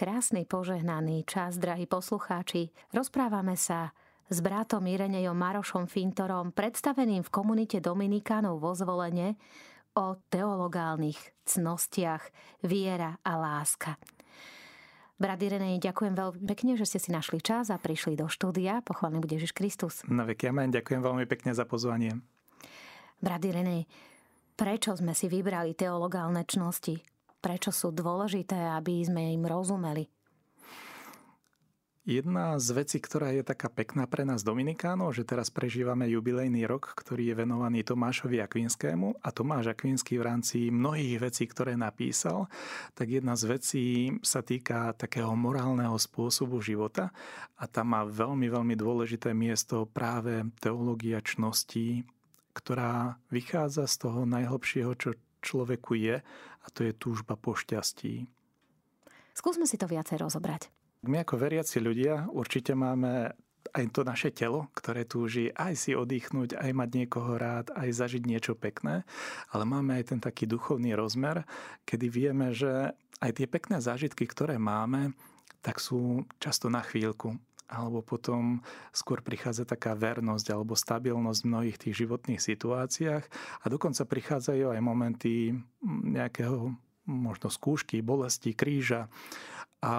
Krásny požehnaný čas, drahí poslucháči. Rozprávame sa s bratom Irenejom Marošom Fintorom, predstaveným v komunite Dominikánov vo zvolenie o teologálnych cnostiach viera a láska. Brat Irenej, ďakujem veľmi pekne, že ste si našli čas a prišli do štúdia. Pochválený bude Ježiš Kristus. Na veky amen. Ďakujem veľmi pekne za pozvanie. Brat Irenej, prečo sme si vybrali teologálne čnosti? Prečo sú dôležité, aby sme im rozumeli? Jedna z vecí, ktorá je taká pekná pre nás Dominikánov, že teraz prežívame jubilejný rok, ktorý je venovaný Tomášovi Akvinskému a Tomáš Akvinský v rámci mnohých vecí, ktoré napísal, tak jedna z vecí sa týka takého morálneho spôsobu života a tam má veľmi, veľmi dôležité miesto práve teológia čností, ktorá vychádza z toho najhlbšieho, čo človeku je a to je túžba po šťastí. Skúsme si to viacej rozobrať. My ako veriaci ľudia určite máme aj to naše telo, ktoré túži aj si oddychnúť, aj mať niekoho rád, aj zažiť niečo pekné, ale máme aj ten taký duchovný rozmer, kedy vieme, že aj tie pekné zážitky, ktoré máme, tak sú často na chvíľku alebo potom skôr prichádza taká vernosť alebo stabilnosť v mnohých tých životných situáciách. A dokonca prichádzajú aj momenty nejakého možno skúšky, bolesti, kríža. A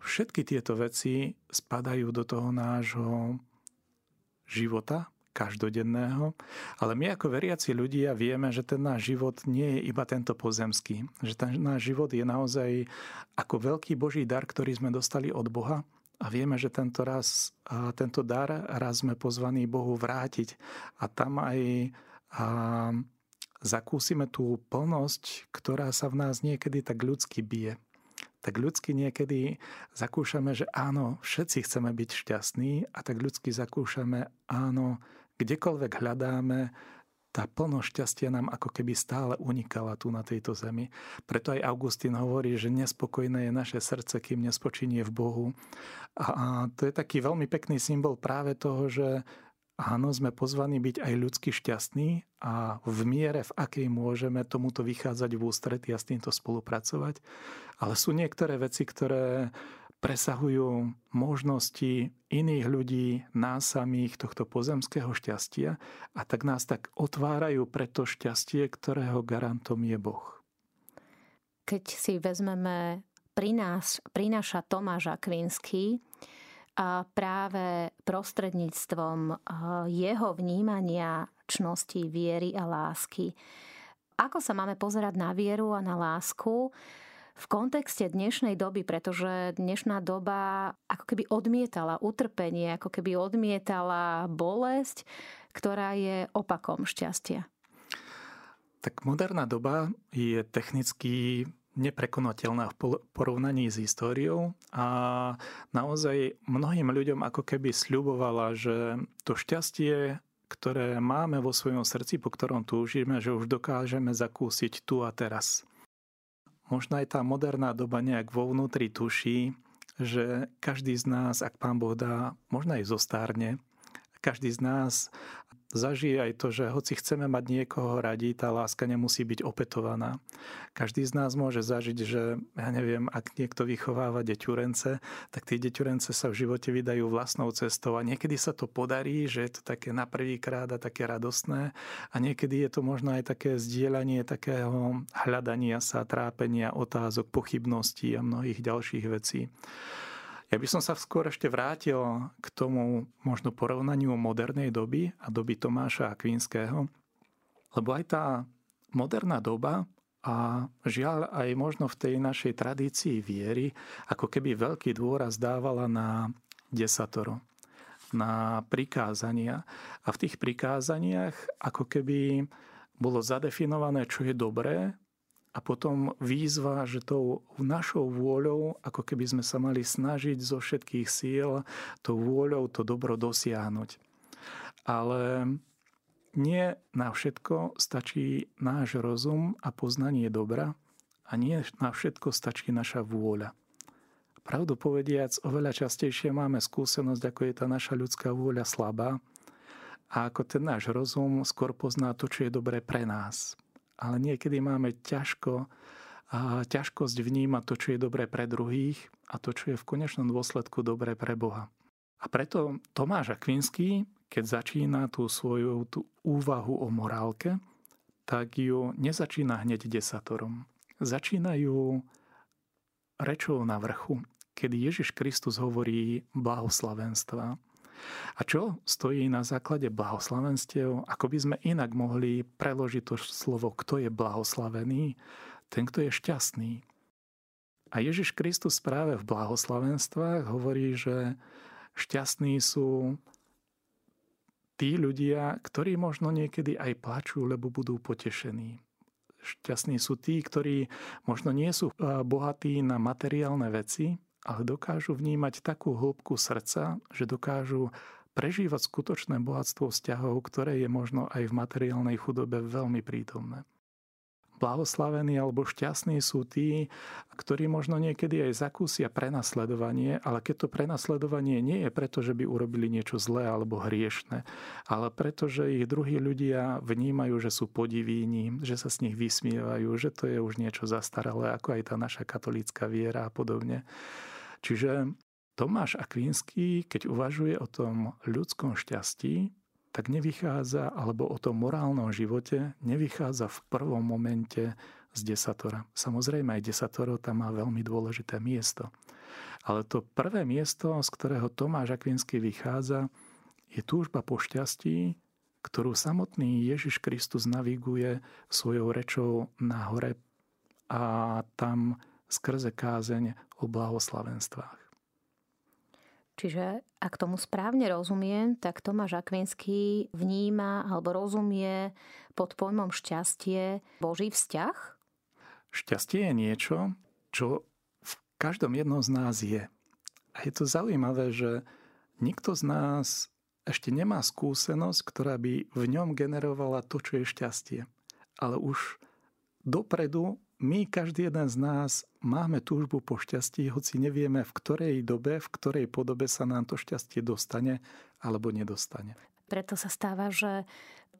všetky tieto veci spadajú do toho nášho života, každodenného, ale my ako veriaci ľudia vieme, že ten náš život nie je iba tento pozemský. Že ten náš život je naozaj ako veľký Boží dar, ktorý sme dostali od Boha a vieme, že tento, raz, tento dar raz sme pozvaní Bohu vrátiť. A tam aj a zakúsime tú plnosť, ktorá sa v nás niekedy tak ľudsky bije. Tak ľudsky niekedy zakúšame, že áno, všetci chceme byť šťastní a tak ľudsky zakúšame, áno, kdekoľvek hľadáme, tá plno šťastia nám ako keby stále unikala tu na tejto zemi. Preto aj Augustín hovorí, že nespokojné je naše srdce, kým nespočinie v Bohu. A to je taký veľmi pekný symbol práve toho, že áno, sme pozvaní byť aj ľudsky šťastní a v miere, v akej môžeme tomuto vychádzať v ústrety a s týmto spolupracovať. Ale sú niektoré veci, ktoré presahujú možnosti iných ľudí, nás samých, tohto pozemského šťastia a tak nás tak otvárajú pre to šťastie, ktorého garantom je Boh. Keď si vezmeme, prináša Tomáš Akvinský a práve prostredníctvom eh, jeho vnímania čnosti, viery a lásky. Ako sa máme pozerať na vieru a na lásku v kontexte dnešnej doby, pretože dnešná doba ako keby odmietala utrpenie, ako keby odmietala bolesť, ktorá je opakom šťastia. Tak moderná doba je technicky neprekonateľná v porovnaní s históriou a naozaj mnohým ľuďom ako keby sľubovala, že to šťastie, ktoré máme vo svojom srdci, po ktorom túžime, že už dokážeme zakúsiť tu a teraz. Možno aj tá moderná doba nejak vo vnútri tuší, že každý z nás, ak pán Boh dá, možno aj zostárne, každý z nás zažije aj to, že hoci chceme mať niekoho radi, tá láska nemusí byť opetovaná. Každý z nás môže zažiť, že ja neviem, ak niekto vychováva deťurence, tak tie deťurence sa v živote vydajú vlastnou cestou a niekedy sa to podarí, že je to také na prvýkrát a také radostné a niekedy je to možno aj také zdieľanie takého hľadania sa, trápenia, otázok, pochybností a mnohých ďalších vecí. Ja by som sa skôr ešte vrátil k tomu možno porovnaniu modernej doby a doby Tomáša Akvinského, lebo aj tá moderná doba a žiaľ aj možno v tej našej tradícii viery, ako keby veľký dôraz dávala na desatoro, na prikázania. A v tých prikázaniach ako keby bolo zadefinované, čo je dobré a potom výzva, že tou našou vôľou, ako keby sme sa mali snažiť zo všetkých síl tou vôľou to dobro dosiahnuť. Ale nie na všetko stačí náš rozum a poznanie dobra a nie na všetko stačí naša vôľa. Pravdu povediac, oveľa častejšie máme skúsenosť, ako je tá naša ľudská vôľa slabá a ako ten náš rozum skôr pozná to, čo je dobré pre nás, ale niekedy máme ťažko a ťažkosť vnímať to, čo je dobré pre druhých a to, čo je v konečnom dôsledku dobré pre Boha. A preto Tomáš Akvinský, keď začína tú svoju tú úvahu o morálke, tak ju nezačína hneď desatorom. Začínajú rečou na vrchu, kedy Ježiš Kristus hovorí blahoslavenstva. A čo stojí na základe blahoslavenstiev? Ako by sme inak mohli preložiť to slovo, kto je blahoslavený? Ten, kto je šťastný. A Ježiš Kristus práve v blahoslavenstvách hovorí, že šťastní sú tí ľudia, ktorí možno niekedy aj plačú, lebo budú potešení. Šťastní sú tí, ktorí možno nie sú bohatí na materiálne veci, ale dokážu vnímať takú hĺbku srdca, že dokážu prežívať skutočné bohatstvo vzťahov, ktoré je možno aj v materiálnej chudobe veľmi prítomné blahoslavení alebo šťastní sú tí, ktorí možno niekedy aj zakúsia prenasledovanie, ale keď to prenasledovanie nie je preto, že by urobili niečo zlé alebo hriešne, ale preto, že ich druhí ľudia vnímajú, že sú podivíni, že sa z nich vysmievajú, že to je už niečo zastaralé, ako aj tá naša katolícka viera a podobne. Čiže Tomáš Akvinský, keď uvažuje o tom ľudskom šťastí, tak nevychádza, alebo o tom morálnom živote nevychádza v prvom momente z desatora. Samozrejme aj desatoro tam má veľmi dôležité miesto. Ale to prvé miesto, z ktorého Tomáš Akvinsky vychádza, je túžba po šťastí, ktorú samotný Ježiš Kristus naviguje svojou rečou nahore a tam skrze kázeň o blahoslavenstvách. Čiže ak tomu správne rozumiem, tak Tomáš Akvinský vníma alebo rozumie pod pojmom šťastie Boží vzťah? Šťastie je niečo, čo v každom jednom z nás je. A je to zaujímavé, že nikto z nás ešte nemá skúsenosť, ktorá by v ňom generovala to, čo je šťastie. Ale už dopredu my, každý jeden z nás, máme túžbu po šťastí, hoci nevieme, v ktorej dobe, v ktorej podobe sa nám to šťastie dostane alebo nedostane. Preto sa stáva, že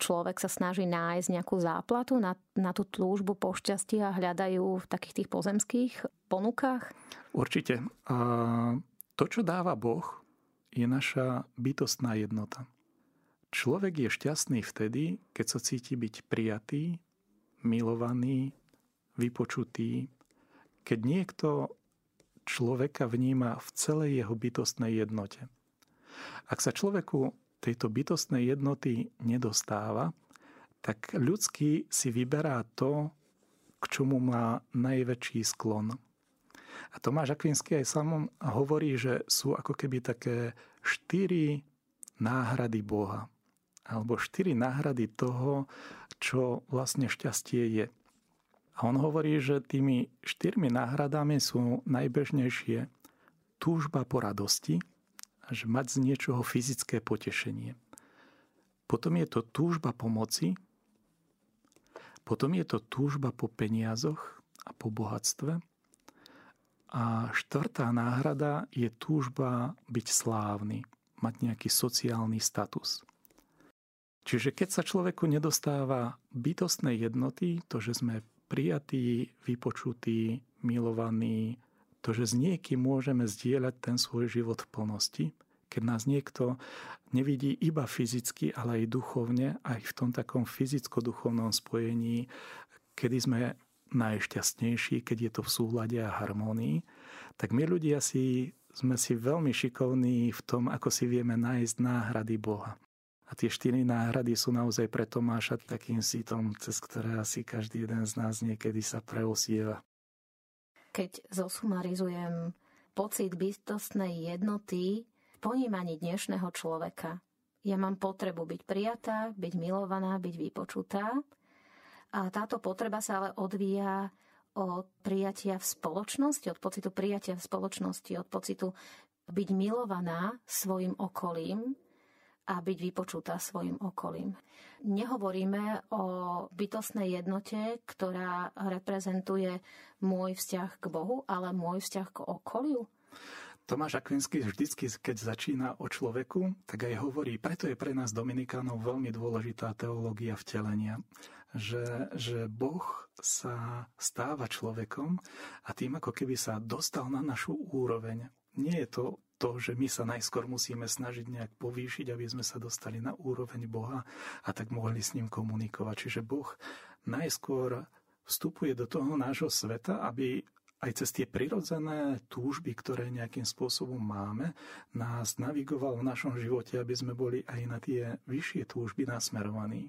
človek sa snaží nájsť nejakú záplatu na, na tú túžbu po šťastí a hľadajú v takých tých pozemských ponukách? Určite. A to, čo dáva Boh, je naša bytostná jednota. Človek je šťastný vtedy, keď sa cíti byť prijatý, milovaný, vypočutý, keď niekto človeka vníma v celej jeho bytostnej jednote. Ak sa človeku tejto bytostnej jednoty nedostáva, tak ľudský si vyberá to, k čomu má najväčší sklon. A Tomáš Akvinský aj samom hovorí, že sú ako keby také štyri náhrady Boha. Alebo štyri náhrady toho, čo vlastne šťastie je. A on hovorí, že tými štyrmi náhradami sú najbežnejšie túžba po radosti, že mať z niečoho fyzické potešenie. Potom je to túžba po moci, potom je to túžba po peniazoch a po bohatstve. A štvrtá náhrada je túžba byť slávny, mať nejaký sociálny status. Čiže keď sa človeku nedostáva bytostnej jednoty, to, že sme prijatý, vypočutý, milovaný, to, že s niekým môžeme zdieľať ten svoj život v plnosti, keď nás niekto nevidí iba fyzicky, ale aj duchovne, aj v tom takom fyzicko-duchovnom spojení, kedy sme najšťastnejší, keď je to v súhľade a harmonii, tak my ľudia si, sme si veľmi šikovní v tom, ako si vieme nájsť náhrady Boha. A tie štyri náhrady sú naozaj pre Tomáša takým sítom, cez ktoré asi každý jeden z nás niekedy sa preosieva. Keď zosumarizujem pocit bytostnej jednoty v ponímaní dnešného človeka, ja mám potrebu byť prijatá, byť milovaná, byť vypočutá. A táto potreba sa ale odvíja od prijatia v spoločnosti, od pocitu prijatia v spoločnosti, od pocitu byť milovaná svojim okolím, a byť vypočutá svojim okolím. Nehovoríme o bytostnej jednote, ktorá reprezentuje môj vzťah k Bohu, ale môj vzťah k okoliu. Tomáš Akvinský vždycky, keď začína o človeku, tak aj hovorí, preto je pre nás Dominikánov veľmi dôležitá teológia vtelenia, že, že Boh sa stáva človekom a tým ako keby sa dostal na našu úroveň. Nie je to to, že my sa najskôr musíme snažiť nejak povýšiť, aby sme sa dostali na úroveň Boha a tak mohli s ním komunikovať. Čiže Boh najskôr vstupuje do toho nášho sveta, aby aj cez tie prirodzené túžby, ktoré nejakým spôsobom máme, nás navigoval v našom živote, aby sme boli aj na tie vyššie túžby nasmerovaní.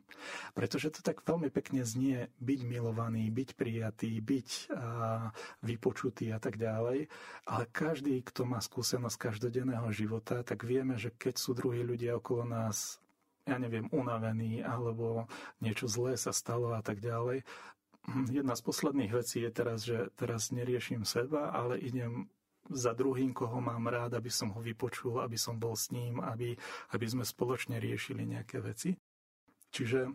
Pretože to tak veľmi pekne znie byť milovaný, byť prijatý, byť a, vypočutý a tak ďalej. Ale každý, kto má skúsenosť každodenného života, tak vieme, že keď sú druhí ľudia okolo nás ja neviem, unavení alebo niečo zlé sa stalo a tak ďalej, jedna z posledných vecí je teraz, že teraz neriešim seba, ale idem za druhým, koho mám rád, aby som ho vypočul, aby som bol s ním, aby, aby sme spoločne riešili nejaké veci. Čiže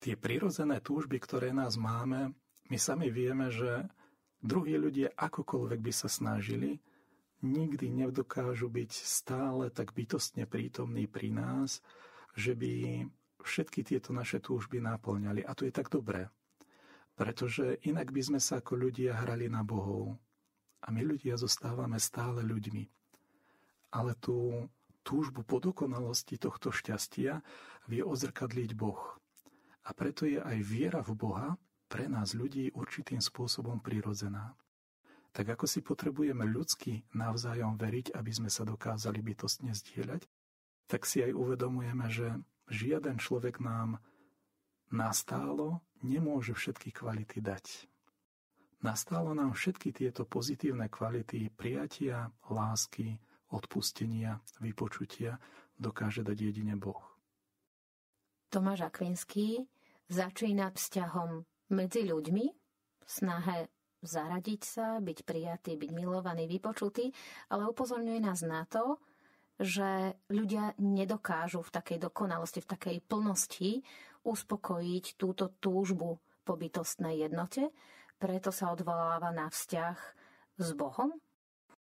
tie prirodzené túžby, ktoré nás máme, my sami vieme, že druhí ľudia akokoľvek by sa snažili, nikdy nedokážu byť stále tak bytostne prítomní pri nás, že by všetky tieto naše túžby náplňali. A to je tak dobré. Pretože inak by sme sa ako ľudia hrali na bohov. A my ľudia zostávame stále ľuďmi. Ale tú túžbu po dokonalosti tohto šťastia vie ozrkadliť Boh. A preto je aj viera v Boha pre nás ľudí určitým spôsobom prirodzená. Tak ako si potrebujeme ľudsky navzájom veriť, aby sme sa dokázali bytostne zdieľať, tak si aj uvedomujeme, že žiaden človek nám nastálo nemôže všetky kvality dať. Nastálo nám všetky tieto pozitívne kvality prijatia, lásky, odpustenia, vypočutia dokáže dať jedine Boh. Tomáš Akvinský začína vzťahom medzi ľuďmi, snahe zaradiť sa, byť prijatý, byť milovaný, vypočutý, ale upozorňuje nás na to, že ľudia nedokážu v takej dokonalosti, v takej plnosti uspokojiť túto túžbu po bytostnej jednote, preto sa odvoláva na vzťah s Bohom?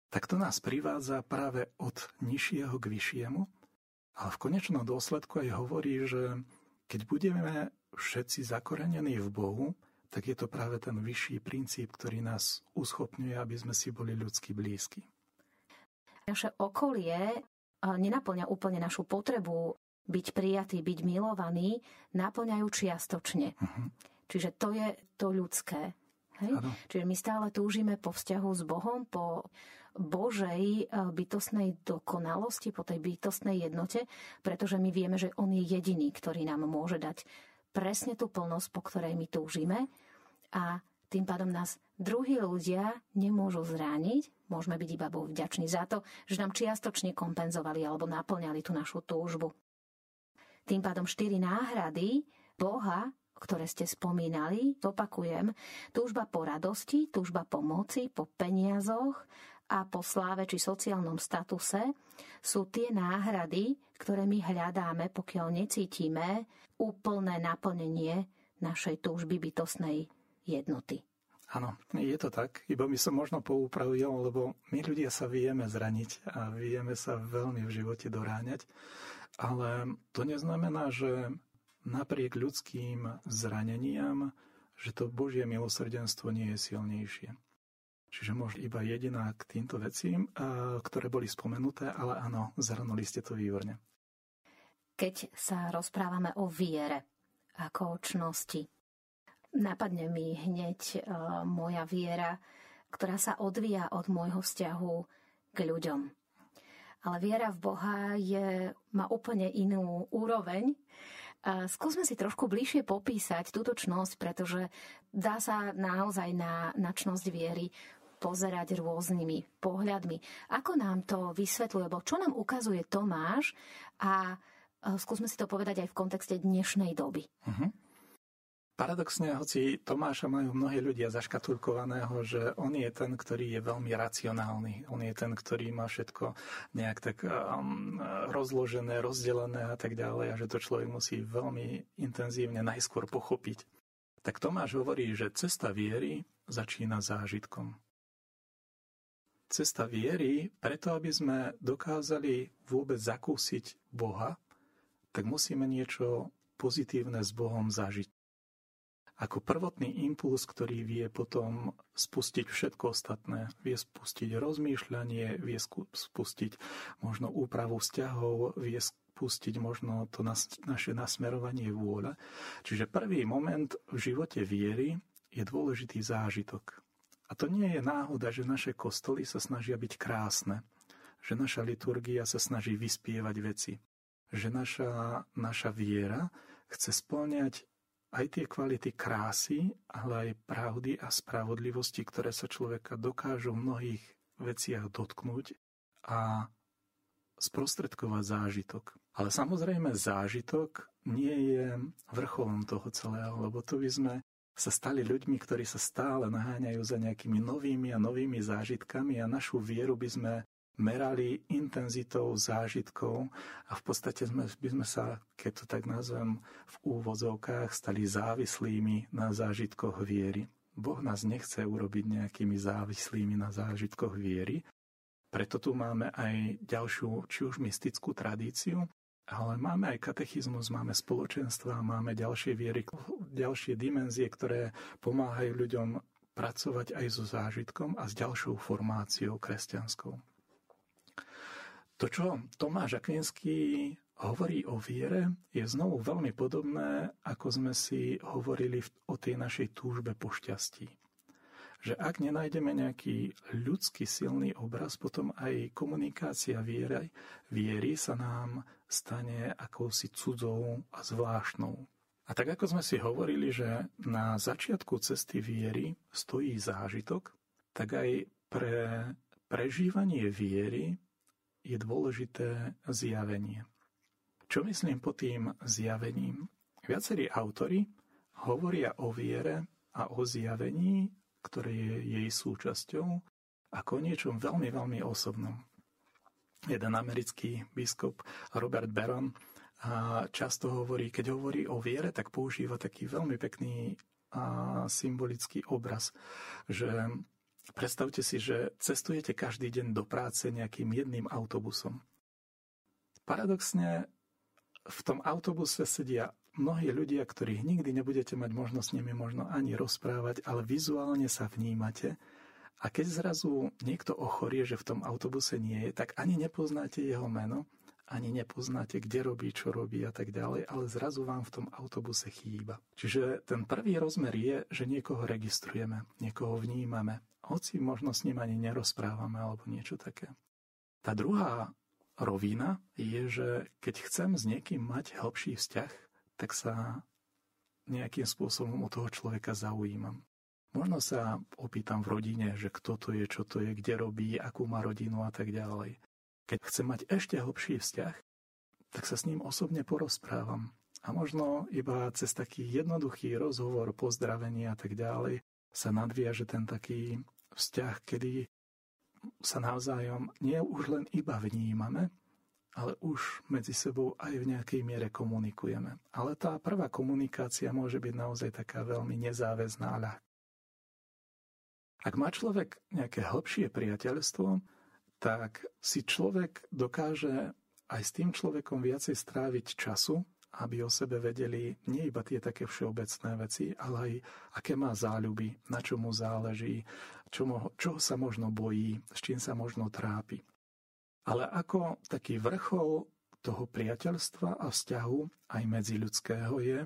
Tak to nás privádza práve od nižšieho k vyššiemu, ale v konečnom dôsledku aj hovorí, že keď budeme všetci zakorenení v Bohu, tak je to práve ten vyšší princíp, ktorý nás uschopňuje, aby sme si boli ľudsky blízki. Naše okolie nenaplňa úplne našu potrebu byť prijatý, byť milovaný, naplňajú čiastočne. Uh-huh. Čiže to je to ľudské. Hej? Čiže my stále túžime po vzťahu s Bohom, po Božej eh, bytostnej dokonalosti, po tej bytostnej jednote, pretože my vieme, že On je jediný, ktorý nám môže dať presne tú plnosť, po ktorej my túžime a tým pádom nás druhí ľudia nemôžu zrániť, môžeme byť iba Bohu vďační za to, že nám čiastočne kompenzovali alebo naplňali tú našu túžbu. Tým pádom štyri náhrady Boha, ktoré ste spomínali, opakujem, túžba po radosti, túžba po moci, po peniazoch a po sláve či sociálnom statuse sú tie náhrady, ktoré my hľadáme, pokiaľ necítime úplné naplnenie našej túžby bytosnej jednoty. Áno, je to tak. Iba by som možno poupravil, lebo my ľudia sa vieme zraniť a vieme sa veľmi v živote doráňať. Ale to neznamená, že napriek ľudským zraneniam, že to Božie milosrdenstvo nie je silnejšie. Čiže možno iba jediná k týmto vecím, ktoré boli spomenuté, ale áno, zhrnuli ste to výborne. Keď sa rozprávame o viere ako o čnosti, napadne mi hneď moja viera, ktorá sa odvíja od môjho vzťahu k ľuďom. Ale viera v Boha je, má úplne inú úroveň. A skúsme si trošku bližšie popísať túto čnosť, pretože dá sa naozaj na, na čnosť viery pozerať rôznymi pohľadmi. Ako nám to vysvetľuje, alebo čo nám ukazuje Tomáš a skúsme si to povedať aj v kontexte dnešnej doby. Uh-huh. Paradoxne, hoci Tomáša majú mnohí ľudia zaškatulkovaného, že on je ten, ktorý je veľmi racionálny. On je ten, ktorý má všetko nejak tak um, rozložené, rozdelené a tak ďalej a že to človek musí veľmi intenzívne najskôr pochopiť. Tak Tomáš hovorí, že cesta viery začína zážitkom. cesta viery, preto aby sme dokázali vôbec zakúsiť Boha, tak musíme niečo pozitívne s Bohom zažiť. Ako prvotný impuls, ktorý vie potom spustiť všetko ostatné. Vie spustiť rozmýšľanie, vie spustiť možno úpravu vzťahov, vie spustiť možno to naše nasmerovanie vôľa. Čiže prvý moment v živote viery je dôležitý zážitok. A to nie je náhoda, že naše kostoly sa snažia byť krásne, že naša liturgia sa snaží vyspievať veci, že naša, naša viera chce splňať aj tie kvality krásy, ale aj pravdy a spravodlivosti, ktoré sa človeka dokážu v mnohých veciach dotknúť a sprostredkovať zážitok. Ale samozrejme zážitok nie je vrcholom toho celého, lebo to by sme sa stali ľuďmi, ktorí sa stále naháňajú za nejakými novými a novými zážitkami a našu vieru by sme merali intenzitou zážitkov a v podstate sme, by sme sa, keď to tak nazvem, v úvodzovkách stali závislými na zážitkoch viery. Boh nás nechce urobiť nejakými závislými na zážitkoch viery, preto tu máme aj ďalšiu, či už mystickú tradíciu, ale máme aj katechizmus, máme spoločenstva, máme ďalšie viery, ďalšie dimenzie, ktoré pomáhajú ľuďom pracovať aj so zážitkom a s ďalšou formáciou kresťanskou. To, čo Tomáš Akvinský hovorí o viere, je znovu veľmi podobné, ako sme si hovorili o tej našej túžbe po šťastí. Že ak nenájdeme nejaký ľudský silný obraz, potom aj komunikácia viery, viery sa nám stane akousi cudzou a zvláštnou. A tak ako sme si hovorili, že na začiatku cesty viery stojí zážitok, tak aj pre prežívanie viery je dôležité zjavenie. Čo myslím po tým zjavením? Viacerí autory hovoria o viere a o zjavení, ktoré je jej súčasťou, ako o niečom veľmi, veľmi osobnom. Jeden americký biskup Robert Barron často hovorí, keď hovorí o viere, tak používa taký veľmi pekný a symbolický obraz, že Predstavte si, že cestujete každý deň do práce nejakým jedným autobusom. Paradoxne v tom autobuse sedia mnohí ľudia, ktorých nikdy nebudete mať možnosť s nimi možno ani rozprávať, ale vizuálne sa vnímate a keď zrazu niekto ochorie, že v tom autobuse nie je, tak ani nepoznáte jeho meno, ani nepoznáte, kde robí, čo robí a tak ďalej, ale zrazu vám v tom autobuse chýba. Čiže ten prvý rozmer je, že niekoho registrujeme, niekoho vnímame, hoci možno s ním ani nerozprávame alebo niečo také. Tá druhá rovina je, že keď chcem s niekým mať hlbší vzťah, tak sa nejakým spôsobom o toho človeka zaujímam. Možno sa opýtam v rodine, že kto to je, čo to je, kde robí, akú má rodinu a tak ďalej. Keď chcem mať ešte hlbší vzťah, tak sa s ním osobne porozprávam. A možno iba cez taký jednoduchý rozhovor, pozdravenie a tak ďalej sa nadviaže ten taký vzťah, kedy sa navzájom nie už len iba vnímame, ale už medzi sebou aj v nejakej miere komunikujeme. Ale tá prvá komunikácia môže byť naozaj taká veľmi nezáväzná ľah. Ak má človek nejaké hlbšie priateľstvo, tak si človek dokáže aj s tým človekom viacej stráviť času aby o sebe vedeli nie iba tie také všeobecné veci, ale aj aké má záľuby, na čo mu záleží, čo, mo, čo sa možno bojí, s čím sa možno trápi. Ale ako taký vrchol toho priateľstva a vzťahu aj medziľudského je,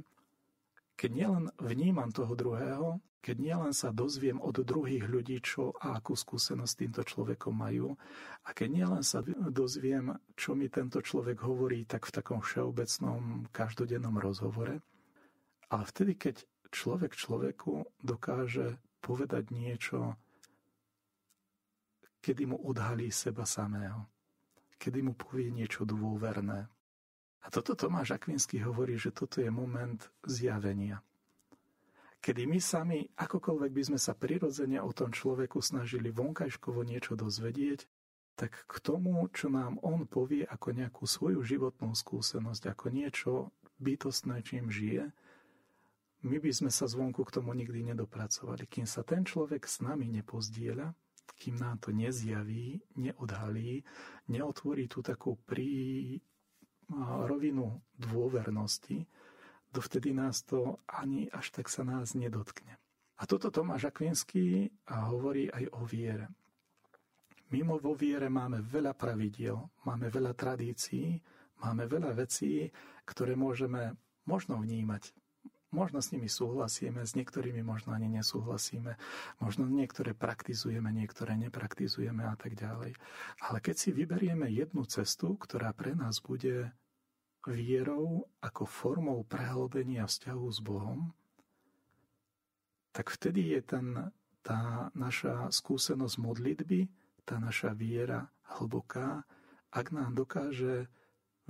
keď nielen vnímam toho druhého, keď nielen sa dozviem od druhých ľudí, čo a akú skúsenosť týmto človekom majú, a keď nielen sa dozviem, čo mi tento človek hovorí, tak v takom všeobecnom každodennom rozhovore, ale vtedy, keď človek človeku dokáže povedať niečo, kedy mu odhalí seba samého, kedy mu povie niečo dôverné. A toto Tomáš Akvinsky hovorí, že toto je moment zjavenia – kedy my sami, akokoľvek by sme sa prirodzene o tom človeku snažili vonkajškovo niečo dozvedieť, tak k tomu, čo nám on povie ako nejakú svoju životnú skúsenosť, ako niečo bytostné, čím žije, my by sme sa zvonku k tomu nikdy nedopracovali. Kým sa ten človek s nami nepozdieľa kým nám to nezjaví, neodhalí, neotvorí tú takú prí rovinu dôvernosti, dovtedy nás to ani až tak sa nás nedotkne. A toto Tomáš Akvinský hovorí aj o viere. Mimo vo viere máme veľa pravidiel, máme veľa tradícií, máme veľa vecí, ktoré môžeme možno vnímať. Možno s nimi súhlasíme, s niektorými možno ani nesúhlasíme, možno niektoré praktizujeme, niektoré nepraktizujeme a tak ďalej. Ale keď si vyberieme jednu cestu, ktorá pre nás bude vierou ako formou prehlbenia vzťahu s Bohom, tak vtedy je ten, tá naša skúsenosť modlitby, tá naša viera hlboká, ak nám dokáže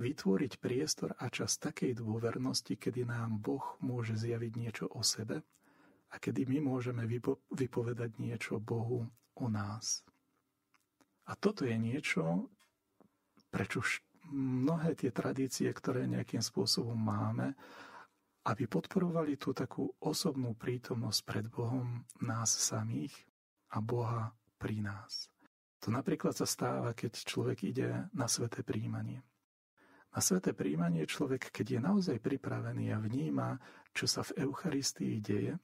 vytvoriť priestor a čas takej dôvernosti, kedy nám Boh môže zjaviť niečo o sebe a kedy my môžeme vypo- vypovedať niečo Bohu o nás. A toto je niečo, prečo mnohé tie tradície, ktoré nejakým spôsobom máme, aby podporovali tú takú osobnú prítomnosť pred Bohom nás samých a Boha pri nás. To napríklad sa stáva, keď človek ide na sveté príjmanie. Na sveté príjmanie človek, keď je naozaj pripravený a vníma, čo sa v Eucharistii deje,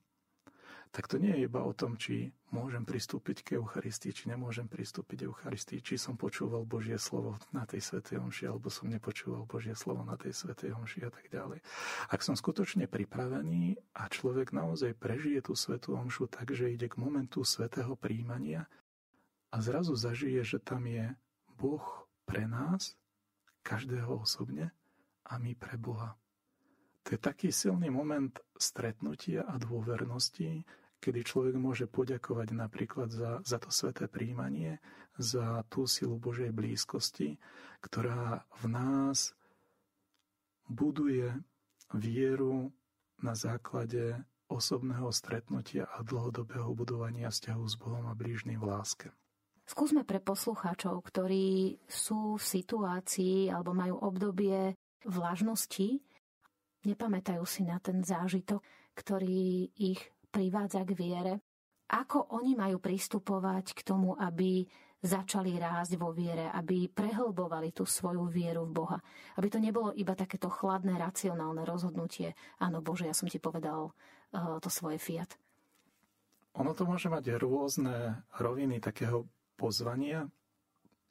tak to nie je iba o tom, či môžem pristúpiť k Eucharistii, či nemôžem pristúpiť k Eucharistii, či som počúval Božie slovo na tej svetej omši, alebo som nepočúval Božie slovo na tej svetej omši a tak ďalej. Ak som skutočne pripravený a človek naozaj prežije tú svetú omšu tak, že ide k momentu svetého príjmania a zrazu zažije, že tam je Boh pre nás každého osobne a my pre Boha. To je taký silný moment stretnutia a dôvernosti, kedy človek môže poďakovať napríklad za, za to sveté príjmanie, za tú silu Božej blízkosti, ktorá v nás buduje vieru na základe osobného stretnutia a dlhodobého budovania vzťahu s Bohom a blížnym v láske. Skúsme pre poslucháčov, ktorí sú v situácii alebo majú obdobie vlažnosti, nepamätajú si na ten zážitok, ktorý ich privádza k viere. Ako oni majú pristupovať k tomu, aby začali rásť vo viere, aby prehlbovali tú svoju vieru v Boha. Aby to nebolo iba takéto chladné, racionálne rozhodnutie. Áno, Bože, ja som ti povedal uh, to svoje fiat. Ono to môže mať rôzne roviny takého pozvania.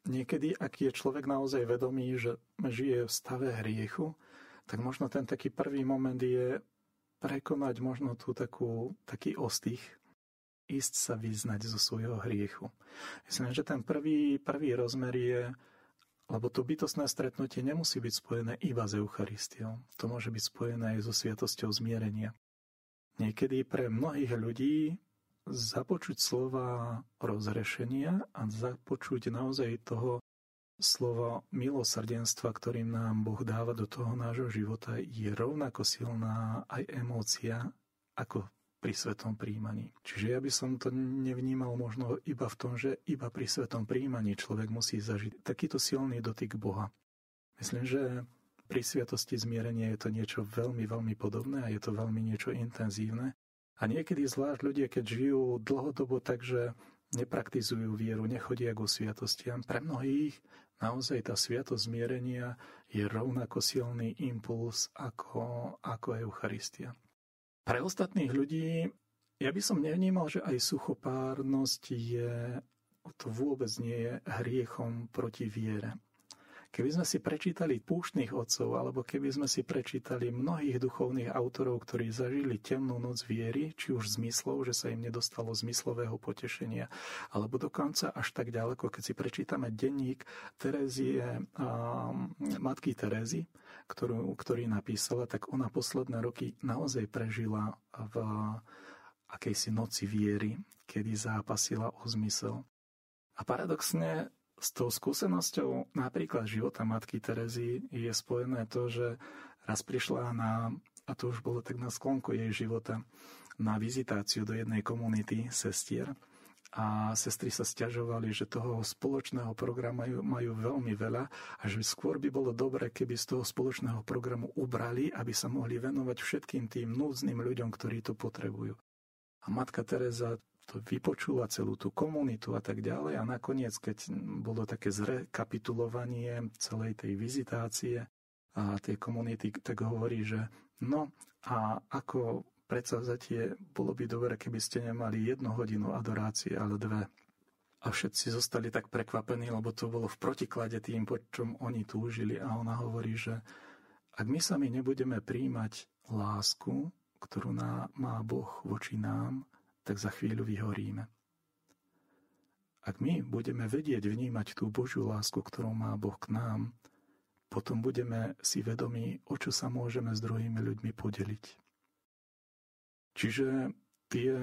Niekedy, ak je človek naozaj vedomý, že žije v stave hriechu, tak možno ten taký prvý moment je prekonať možno tú takú, taký ostých, ísť sa vyznať zo svojho hriechu. Myslím, že ten prvý, prvý rozmer je, lebo to bytostné stretnutie nemusí byť spojené iba s Eucharistiou. To môže byť spojené aj so sviatosťou zmierenia. Niekedy pre mnohých ľudí započuť slova rozrešenia a započuť naozaj toho slova milosrdenstva, ktorým nám Boh dáva do toho nášho života, je rovnako silná aj emócia ako pri svetom príjmaní. Čiže ja by som to nevnímal možno iba v tom, že iba pri svetom príjmaní človek musí zažiť takýto silný dotyk Boha. Myslím, že pri sviatosti zmierenia je to niečo veľmi, veľmi podobné a je to veľmi niečo intenzívne. A niekedy zvlášť ľudia, keď žijú dlhodobo tak, že nepraktizujú vieru, nechodia ku sviatostiam, pre mnohých naozaj tá sviatosť zmierenia je rovnako silný impuls ako, ako Eucharistia. Pre ostatných ľudí ja by som nevnímal, že aj suchopárnosť je, to vôbec nie je hriechom proti viere. Keby sme si prečítali púštnych otcov, alebo keby sme si prečítali mnohých duchovných autorov, ktorí zažili temnú noc viery, či už zmyslov, že sa im nedostalo zmyslového potešenia, alebo dokonca až tak ďaleko, keď si prečítame denník Terezie, matky Terezy, ktorú, ktorý napísala, tak ona posledné roky naozaj prežila v akejsi noci viery, kedy zápasila o zmysel. A paradoxne s tou skúsenosťou napríklad života matky Terezy je spojené to, že raz prišla na, a to už bolo tak na sklonku jej života, na vizitáciu do jednej komunity sestier a sestry sa stiažovali, že toho spoločného programu majú, majú veľmi veľa a že skôr by bolo dobre, keby z toho spoločného programu ubrali, aby sa mohli venovať všetkým tým núdznym ľuďom, ktorí to potrebujú. A matka Teresa to vypočula celú tú komunitu a tak ďalej a nakoniec, keď bolo také zrekapitulovanie celej tej vizitácie a tej komunity, tak hovorí, že no a ako predsavzatie bolo by dobre, keby ste nemali jednu hodinu adorácie, ale dve. A všetci zostali tak prekvapení, lebo to bolo v protiklade tým, po čom oni túžili. A ona hovorí, že ak my sami nebudeme príjmať lásku, ktorú má Boh voči nám, tak za chvíľu vyhoríme. Ak my budeme vedieť vnímať tú Božiu lásku, ktorú má Boh k nám, potom budeme si vedomí, o čo sa môžeme s druhými ľuďmi podeliť. Čiže tie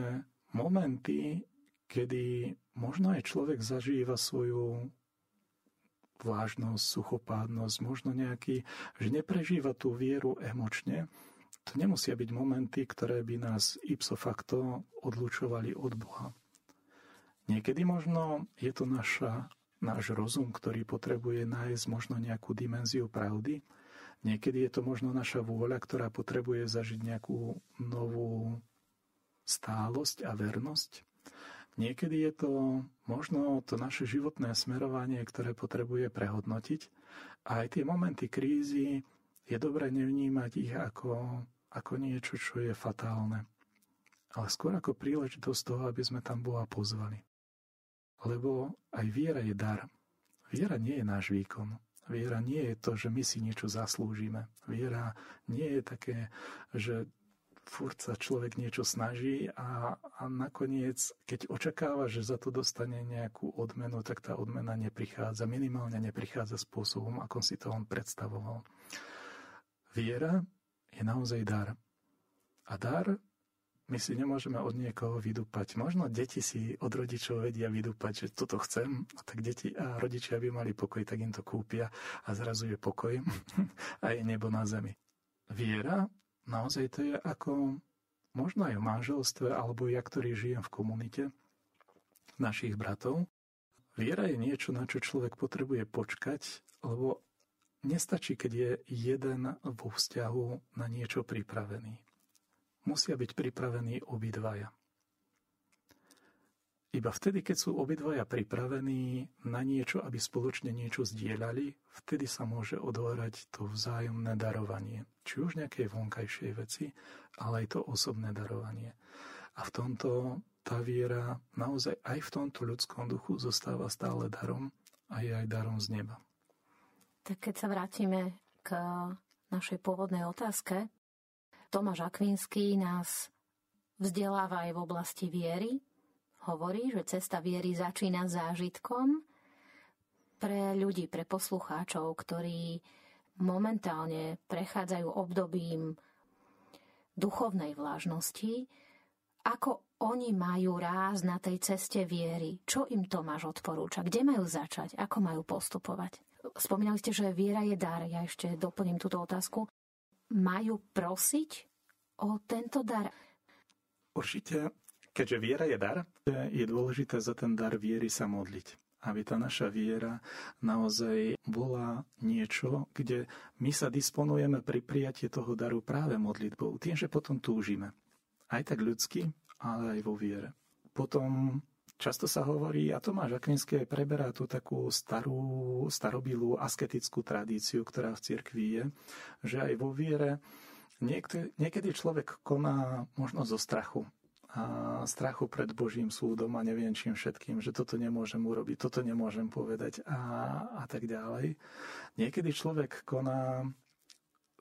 momenty, kedy možno aj človek zažíva svoju vážnosť, suchopádnosť, možno nejaký, že neprežíva tú vieru emočne, to nemusia byť momenty, ktoré by nás ipso facto odlučovali od Boha. Niekedy možno je to naša, náš rozum, ktorý potrebuje nájsť možno nejakú dimenziu pravdy. Niekedy je to možno naša vôľa, ktorá potrebuje zažiť nejakú novú stálosť a vernosť. Niekedy je to možno to naše životné smerovanie, ktoré potrebuje prehodnotiť. A aj tie momenty krízy je dobré nevnímať ich ako ako niečo, čo je fatálne, ale skôr ako príležitosť toho, aby sme tam Boha pozvali. Lebo aj viera je dar. Viera nie je náš výkon. Viera nie je to, že my si niečo zaslúžime. Viera nie je také, že furt sa človek niečo snaží a, a nakoniec, keď očakáva, že za to dostane nejakú odmenu, tak tá odmena neprichádza, minimálne neprichádza spôsobom, ako si to on predstavoval. Viera je naozaj dar. A dar my si nemôžeme od niekoho vydúpať. Možno deti si od rodičov vedia vydúpať, že toto chcem, a tak deti a rodičia by mali pokoj, tak im to kúpia a zrazu je pokoj a je nebo na zemi. Viera, naozaj to je ako možno aj v manželstve, alebo ja, ktorý žijem v komunite našich bratov. Viera je niečo, na čo človek potrebuje počkať, lebo Nestačí, keď je jeden vo vzťahu na niečo pripravený. Musia byť pripravení obidvaja. Iba vtedy, keď sú obidvaja pripravení na niečo, aby spoločne niečo zdieľali, vtedy sa môže odohrať to vzájomné darovanie. Či už nejakej vonkajšej veci, ale aj to osobné darovanie. A v tomto tá viera naozaj aj v tomto ľudskom duchu zostáva stále darom a je aj darom z neba. Tak keď sa vrátime k našej pôvodnej otázke, Tomáš Akvinský nás vzdeláva aj v oblasti viery. Hovorí, že cesta viery začína zážitkom pre ľudí, pre poslucháčov, ktorí momentálne prechádzajú obdobím duchovnej vlážnosti, ako oni majú ráz na tej ceste viery. Čo im Tomáš odporúča? Kde majú začať? Ako majú postupovať? Spomínali ste, že viera je dar. Ja ešte doplním túto otázku. Majú prosiť o tento dar? Určite, keďže viera je dar, je dôležité za ten dar viery sa modliť aby tá naša viera naozaj bola niečo, kde my sa disponujeme pri prijatí toho daru práve modlitbou, tým, že potom túžime. Aj tak ľudsky, ale aj vo viere. Potom Často sa hovorí, a Tomáš Akvinský preberá tú takú starú, starobilú asketickú tradíciu, ktorá v cirkvi je, že aj vo viere niekedy, niekedy človek koná možno zo strachu. A strachu pred Božím súdom a neviem čím všetkým, že toto nemôžem urobiť, toto nemôžem povedať a, a tak ďalej. Niekedy človek koná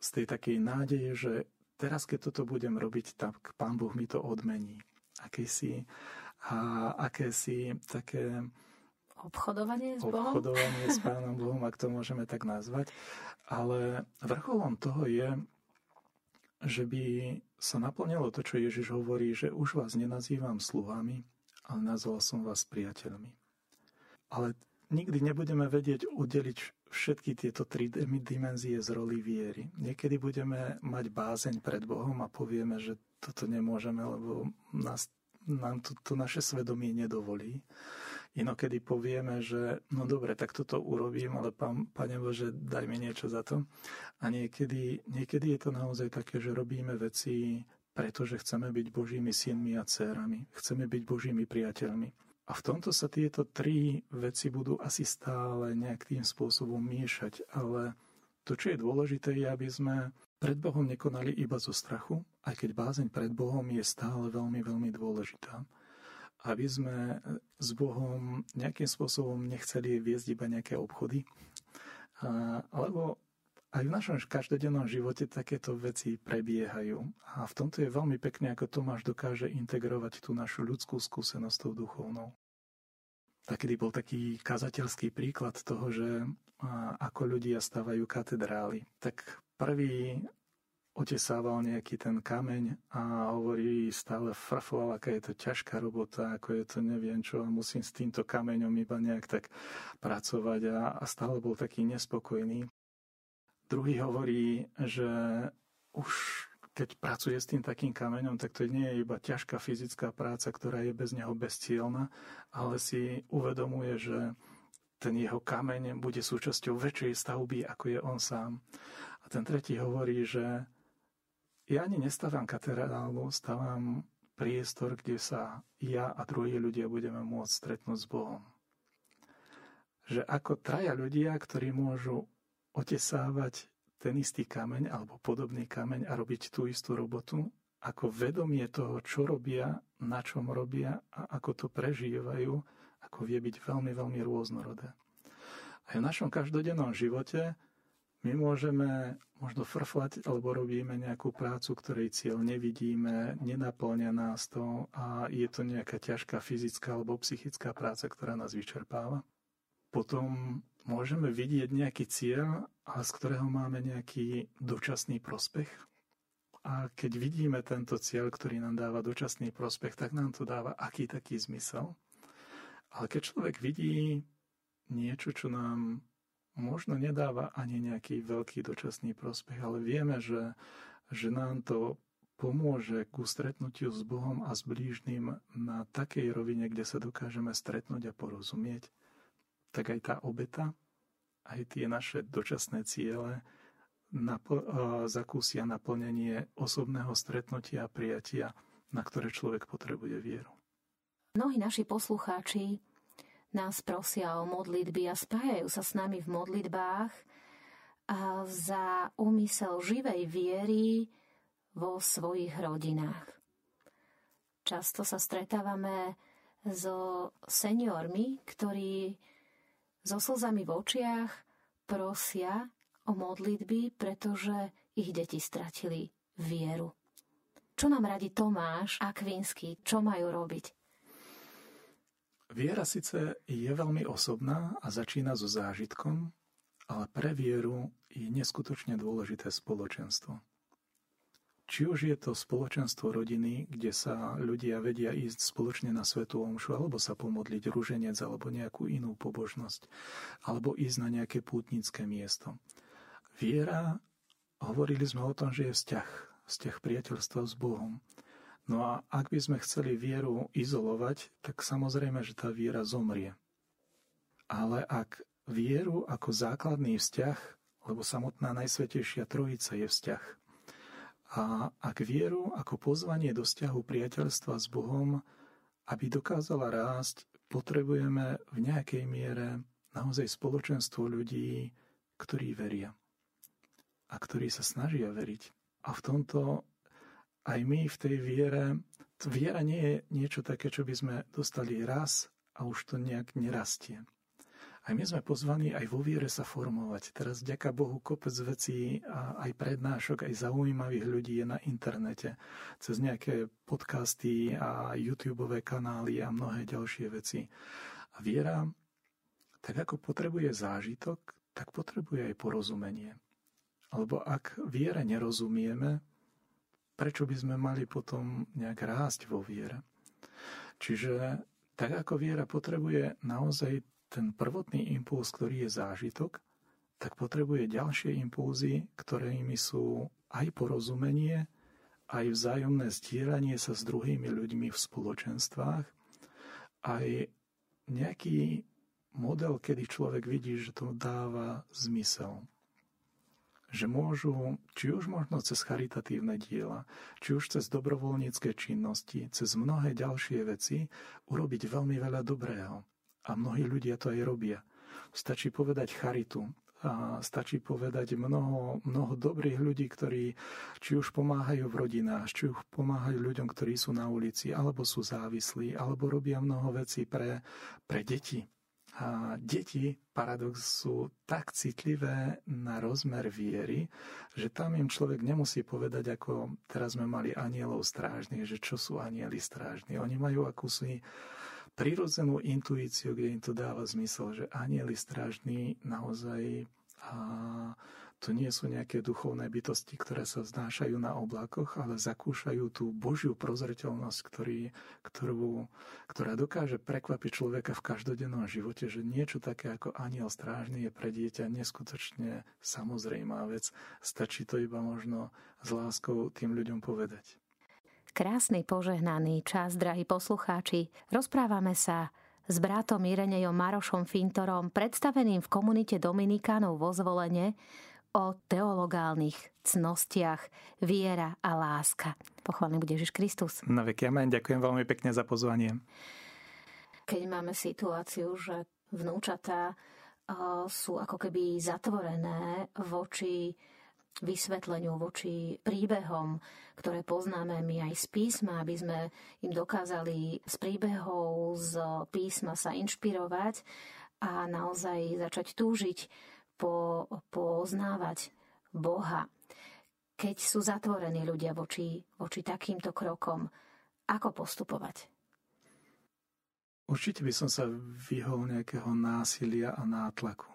z tej takej nádeje, že teraz, keď toto budem robiť, tak Pán Boh mi to odmení. Akýsi a akési také obchodovanie s Bohom? Obchodovanie s Pánom Bohom, ak to môžeme tak nazvať. Ale vrcholom toho je, že by sa naplnilo to, čo Ježiš hovorí, že už vás nenazývam sluhami, ale nazval som vás priateľmi. Ale nikdy nebudeme vedieť oddeliť všetky tieto tri dimenzie z roli viery. Niekedy budeme mať bázeň pred Bohom a povieme, že toto nemôžeme, lebo nás nám to, to naše svedomie nedovolí. Inokedy povieme, že no dobre, tak toto urobím, ale pán, Pane Bože, daj mi niečo za to. A niekedy, niekedy je to naozaj také, že robíme veci pretože chceme byť Božími synmi a dcérami. Chceme byť Božími priateľmi. A v tomto sa tieto tri veci budú asi stále nejakým spôsobom miešať, ale to, čo je dôležité, je, aby sme pred Bohom nekonali iba zo strachu, aj keď bázeň pred Bohom je stále veľmi, veľmi dôležitá. Aby sme s Bohom nejakým spôsobom nechceli viesť iba nejaké obchody, alebo aj v našom každodennom živote takéto veci prebiehajú. A v tomto je veľmi pekne, ako Tomáš dokáže integrovať tú našu ľudskú skúsenosť tou duchovnou. Takedy bol taký kazateľský príklad toho, že ako ľudia stavajú katedrály. Tak prvý otesával nejaký ten kameň a hovorí stále frfoval, aká je to ťažká robota, ako je to neviem čo a musím s týmto kameňom iba nejak tak pracovať a, a stále bol taký nespokojný. Druhý hovorí, že už keď pracuje s tým takým kameňom, tak to nie je iba ťažká fyzická práca, ktorá je bez neho bezcielna, ale si uvedomuje, že ten jeho kameň bude súčasťou väčšej stavby, ako je on sám. A ten tretí hovorí, že ja ani nestávam katedrálu, stávam priestor, kde sa ja a druhí ľudia budeme môcť stretnúť s Bohom. Že ako traja ľudia, ktorí môžu otesávať ten istý kameň alebo podobný kameň a robiť tú istú robotu, ako vedomie toho, čo robia, na čom robia a ako to prežívajú, ako vie byť veľmi, veľmi rôznorodé. Aj v našom každodennom živote my môžeme možno frflať alebo robíme nejakú prácu, ktorej cieľ nevidíme, nenaplňa nás to a je to nejaká ťažká fyzická alebo psychická práca, ktorá nás vyčerpáva. Potom môžeme vidieť nejaký cieľ, ale z ktorého máme nejaký dočasný prospech. A keď vidíme tento cieľ, ktorý nám dáva dočasný prospech, tak nám to dáva aký taký zmysel. Ale keď človek vidí niečo, čo nám možno nedáva ani nejaký veľký dočasný prospech, ale vieme, že, že nám to pomôže ku stretnutiu s Bohom a s blížnym na takej rovine, kde sa dokážeme stretnúť a porozumieť, tak aj tá obeta, aj tie naše dočasné ciele napl- zakúsia naplnenie osobného stretnutia a prijatia, na ktoré človek potrebuje vieru. Mnohí naši poslucháči nás prosia o modlitby a spájajú sa s nami v modlitbách a za úmysel živej viery vo svojich rodinách. Často sa stretávame so seniormi, ktorí so slzami v očiach prosia o modlitby, pretože ich deti stratili vieru. Čo nám radí Tomáš Akvinsky? Čo majú robiť? Viera síce je veľmi osobná a začína so zážitkom, ale pre vieru je neskutočne dôležité spoločenstvo. Či už je to spoločenstvo rodiny, kde sa ľudia vedia ísť spoločne na svetú omšu, alebo sa pomodliť ruženec, alebo nejakú inú pobožnosť, alebo ísť na nejaké pútnické miesto. Viera, hovorili sme o tom, že je vzťah, vzťah priateľstva s Bohom. No a ak by sme chceli vieru izolovať, tak samozrejme, že tá viera zomrie. Ale ak vieru ako základný vzťah, lebo samotná Najsvetejšia Trojica je vzťah, a ak vieru ako pozvanie do vzťahu priateľstva s Bohom, aby dokázala rásť, potrebujeme v nejakej miere naozaj spoločenstvo ľudí, ktorí veria a ktorí sa snažia veriť. A v tomto aj my v tej viere, viera nie je niečo také, čo by sme dostali raz a už to nejak nerastie. Aj my sme pozvaní aj vo viere sa formovať. Teraz, ďaká Bohu, kopec vecí a aj prednášok, aj zaujímavých ľudí je na internete. Cez nejaké podcasty a YouTube kanály a mnohé ďalšie veci. A viera, tak ako potrebuje zážitok, tak potrebuje aj porozumenie. Alebo ak viere nerozumieme, prečo by sme mali potom nejak rásť vo viere? Čiže tak ako viera potrebuje naozaj ten prvotný impuls, ktorý je zážitok, tak potrebuje ďalšie impulzy, ktorými sú aj porozumenie, aj vzájomné zdieľanie sa s druhými ľuďmi v spoločenstvách, aj nejaký model, kedy človek vidí, že to dáva zmysel. že môžu, či už možno cez charitatívne diela, či už cez dobrovoľnícke činnosti, cez mnohé ďalšie veci, urobiť veľmi veľa dobrého. A mnohí ľudia to aj robia. Stačí povedať charitu, a stačí povedať mnoho, mnoho dobrých ľudí, ktorí či už pomáhajú v rodinách, či už pomáhajú ľuďom, ktorí sú na ulici, alebo sú závislí, alebo robia mnoho vecí pre, pre deti. A deti, paradox, sú tak citlivé na rozmer viery, že tam im človek nemusí povedať, ako teraz sme mali anielov strážnych, že čo sú anieli strážni. Oni majú akúsi prirodzenú intuíciu, kde im to dáva zmysel, že anieli strážni naozaj a to nie sú nejaké duchovné bytosti, ktoré sa znášajú na oblakoch, ale zakúšajú tú Božiu prozreteľnosť, ktorý, ktorú, ktorá dokáže prekvapiť človeka v každodennom živote, že niečo také ako aniel strážny je pre dieťa neskutočne samozrejmá vec. Stačí to iba možno s láskou tým ľuďom povedať. Krásny požehnaný čas, drahí poslucháči. Rozprávame sa s bratom Irenejom Marošom Fintorom, predstaveným v komunite Dominikánov vo zvolenie, o teologálnych cnostiach viera a láska. Pochválený bude Ježiš Kristus. Na veky amen. Ďakujem veľmi pekne za pozvanie. Keď máme situáciu, že vnúčatá sú ako keby zatvorené voči vysvetleniu, voči príbehom, ktoré poznáme my aj z písma, aby sme im dokázali z príbehov z písma sa inšpirovať a naozaj začať túžiť po, poznávať Boha. Keď sú zatvorení ľudia voči, voči takýmto krokom, ako postupovať? Určite by som sa vyhol nejakého násilia a nátlaku.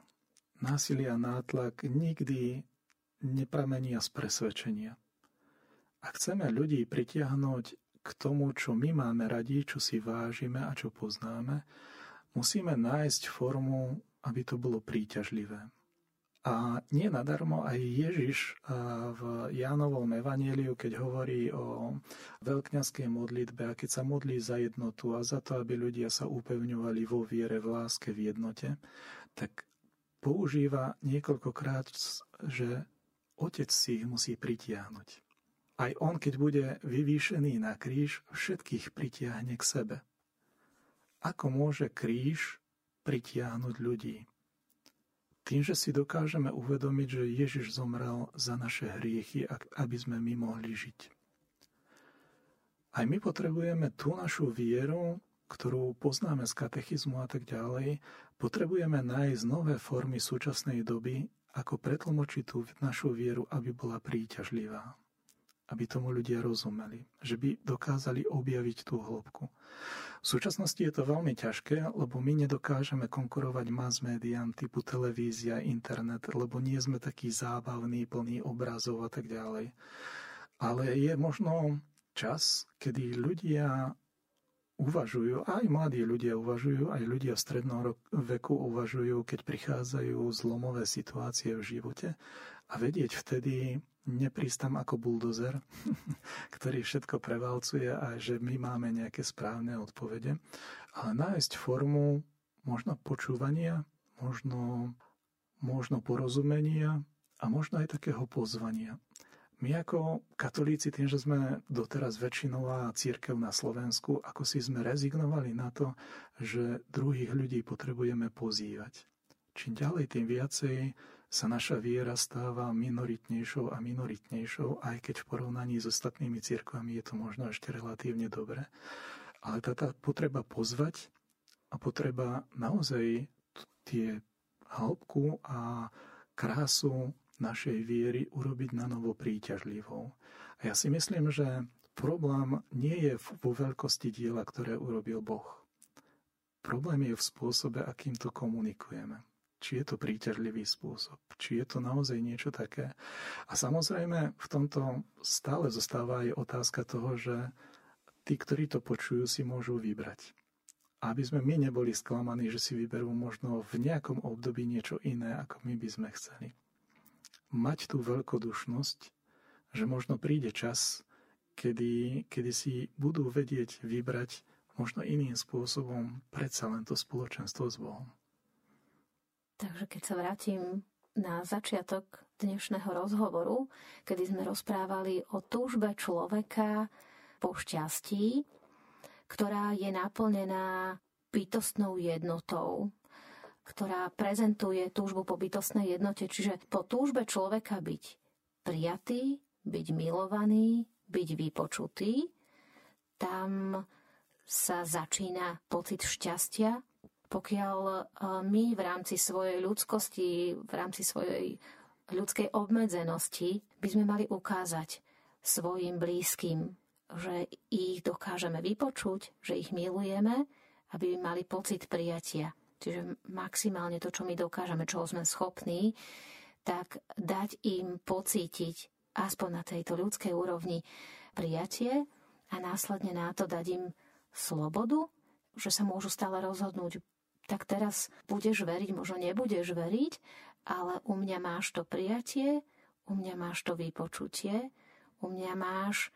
Násilia a nátlak nikdy nepramenia z presvedčenia. Ak chceme ľudí pritiahnuť k tomu, čo my máme radi, čo si vážime a čo poznáme, musíme nájsť formu, aby to bolo príťažlivé. A nie nadarmo aj Ježiš v Jánovom evaníliu, keď hovorí o veľkňaskej modlitbe a keď sa modlí za jednotu a za to, aby ľudia sa upevňovali vo viere, v láske, v jednote, tak používa niekoľkokrát, že Otec si ich musí pritiahnuť. Aj on, keď bude vyvýšený na kríž, všetkých pritiahne k sebe. Ako môže kríž pritiahnuť ľudí? Tým, že si dokážeme uvedomiť, že Ježiš zomrel za naše hriechy, aby sme my mohli žiť. Aj my potrebujeme tú našu vieru, ktorú poznáme z katechizmu a tak ďalej, potrebujeme nájsť nové formy súčasnej doby, ako pretlmočiť tú našu vieru, aby bola príťažlivá aby tomu ľudia rozumeli, že by dokázali objaviť tú hĺbku. V súčasnosti je to veľmi ťažké, lebo my nedokážeme konkurovať mass médiám typu televízia, internet, lebo nie sme takí zábavní, plní obrazov a tak ďalej. Ale je možno čas, kedy ľudia uvažujú, aj mladí ľudia uvažujú, aj ľudia v strednom veku uvažujú, keď prichádzajú zlomové situácie v živote a vedieť vtedy neprísť ako buldozer, ktorý všetko prevalcuje a že my máme nejaké správne odpovede, ale nájsť formu možno počúvania, možno, možno porozumenia a možno aj takého pozvania. My ako katolíci, tým, že sme doteraz väčšinová církev na Slovensku, ako si sme rezignovali na to, že druhých ľudí potrebujeme pozývať. Čím ďalej, tým viacej sa naša viera stáva minoritnejšou a minoritnejšou, aj keď v porovnaní s ostatnými cirkvami je to možno ešte relatívne dobre. Ale tá, tá potreba pozvať a potreba naozaj tie hĺbku a krásu našej viery urobiť na novo príťažlivou. A ja si myslím, že problém nie je vo veľkosti diela, ktoré urobil Boh. Problém je v spôsobe, akým to komunikujeme či je to príťažlivý spôsob, či je to naozaj niečo také. A samozrejme v tomto stále zostáva aj otázka toho, že tí, ktorí to počujú, si môžu vybrať. Aby sme my neboli sklamaní, že si vyberú možno v nejakom období niečo iné, ako my by sme chceli. Mať tú veľkodušnosť, že možno príde čas, kedy, kedy si budú vedieť vybrať možno iným spôsobom predsa len to spoločenstvo s Bohom. Takže keď sa vrátim na začiatok dnešného rozhovoru, kedy sme rozprávali o túžbe človeka po šťastí, ktorá je naplnená bytostnou jednotou, ktorá prezentuje túžbu po bytostnej jednote, čiže po túžbe človeka byť prijatý, byť milovaný, byť vypočutý, tam sa začína pocit šťastia, pokiaľ e, my v rámci svojej ľudskosti, v rámci svojej ľudskej obmedzenosti by sme mali ukázať svojim blízkym, že ich dokážeme vypočuť, že ich milujeme, aby mali pocit prijatia. Čiže maximálne to, čo my dokážeme, čoho sme schopní, tak dať im pocítiť aspoň na tejto ľudskej úrovni prijatie a následne na to dať im slobodu, že sa môžu stále rozhodnúť, tak teraz budeš veriť, možno nebudeš veriť, ale u mňa máš to prijatie, u mňa máš to vypočutie, u mňa máš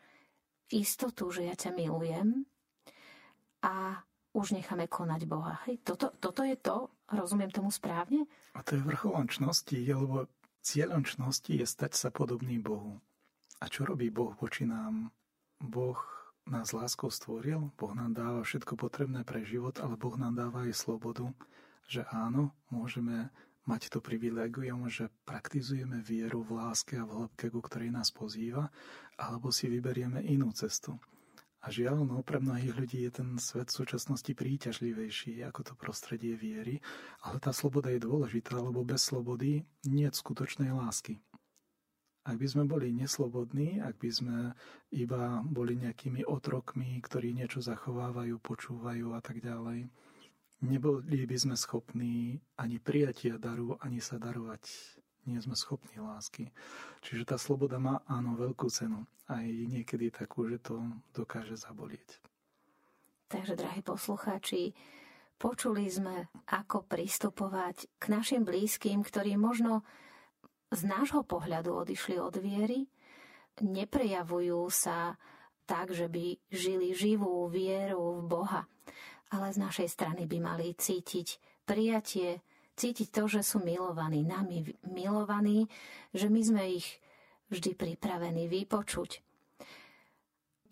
istotu, že ja ťa milujem. A už necháme konať Boha. Hej, toto, toto je to, rozumiem tomu správne? A to je vrcholom čnosti, lebo cieľom čnosti je stať sa podobný Bohu. A čo robí Boh voči nám? Boh nás láskou stvoril, Boh nám dáva všetko potrebné pre život, ale Boh nám dáva aj slobodu, že áno, môžeme mať to privilegium, že praktizujeme vieru v láske a v hĺbke, ku ktorej nás pozýva, alebo si vyberieme inú cestu. A žiaľ, no, pre mnohých ľudí je ten svet v súčasnosti príťažlivejší ako to prostredie viery, ale tá sloboda je dôležitá, lebo bez slobody nie je skutočnej lásky. Ak by sme boli neslobodní, ak by sme iba boli nejakými otrokmi, ktorí niečo zachovávajú, počúvajú a tak ďalej, neboli by sme schopní ani prijatia daru, ani sa darovať nie sme schopní lásky. Čiže tá sloboda má áno veľkú cenu. Aj niekedy takú, že to dokáže zabolieť. Takže, drahí poslucháči, počuli sme, ako pristupovať k našim blízkym, ktorí možno z nášho pohľadu odišli od viery, neprejavujú sa tak, že by žili živú vieru v Boha, ale z našej strany by mali cítiť prijatie, cítiť to, že sú milovaní, nami milovaní, že my sme ich vždy pripravení vypočuť.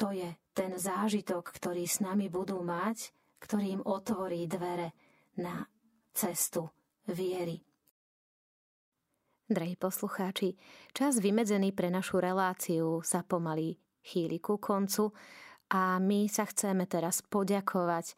To je ten zážitok, ktorý s nami budú mať, ktorý im otvorí dvere na cestu viery. Drahí poslucháči, čas vymedzený pre našu reláciu sa pomaly chýli ku koncu a my sa chceme teraz poďakovať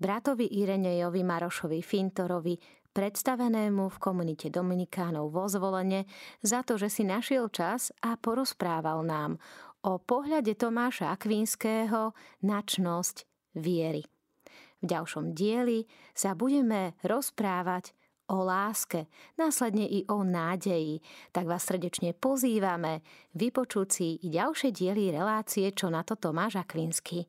bratovi Irenejovi Marošovi Fintorovi, predstavenému v komunite Dominikánov vo zvolenie za to, že si našiel čas a porozprával nám o pohľade Tomáša Akvinského na čnosť viery. V ďalšom dieli sa budeme rozprávať o láske, následne i o nádeji. Tak vás srdečne pozývame vypočuť si ďalšie diely relácie, čo na to Tomáš Akvinsky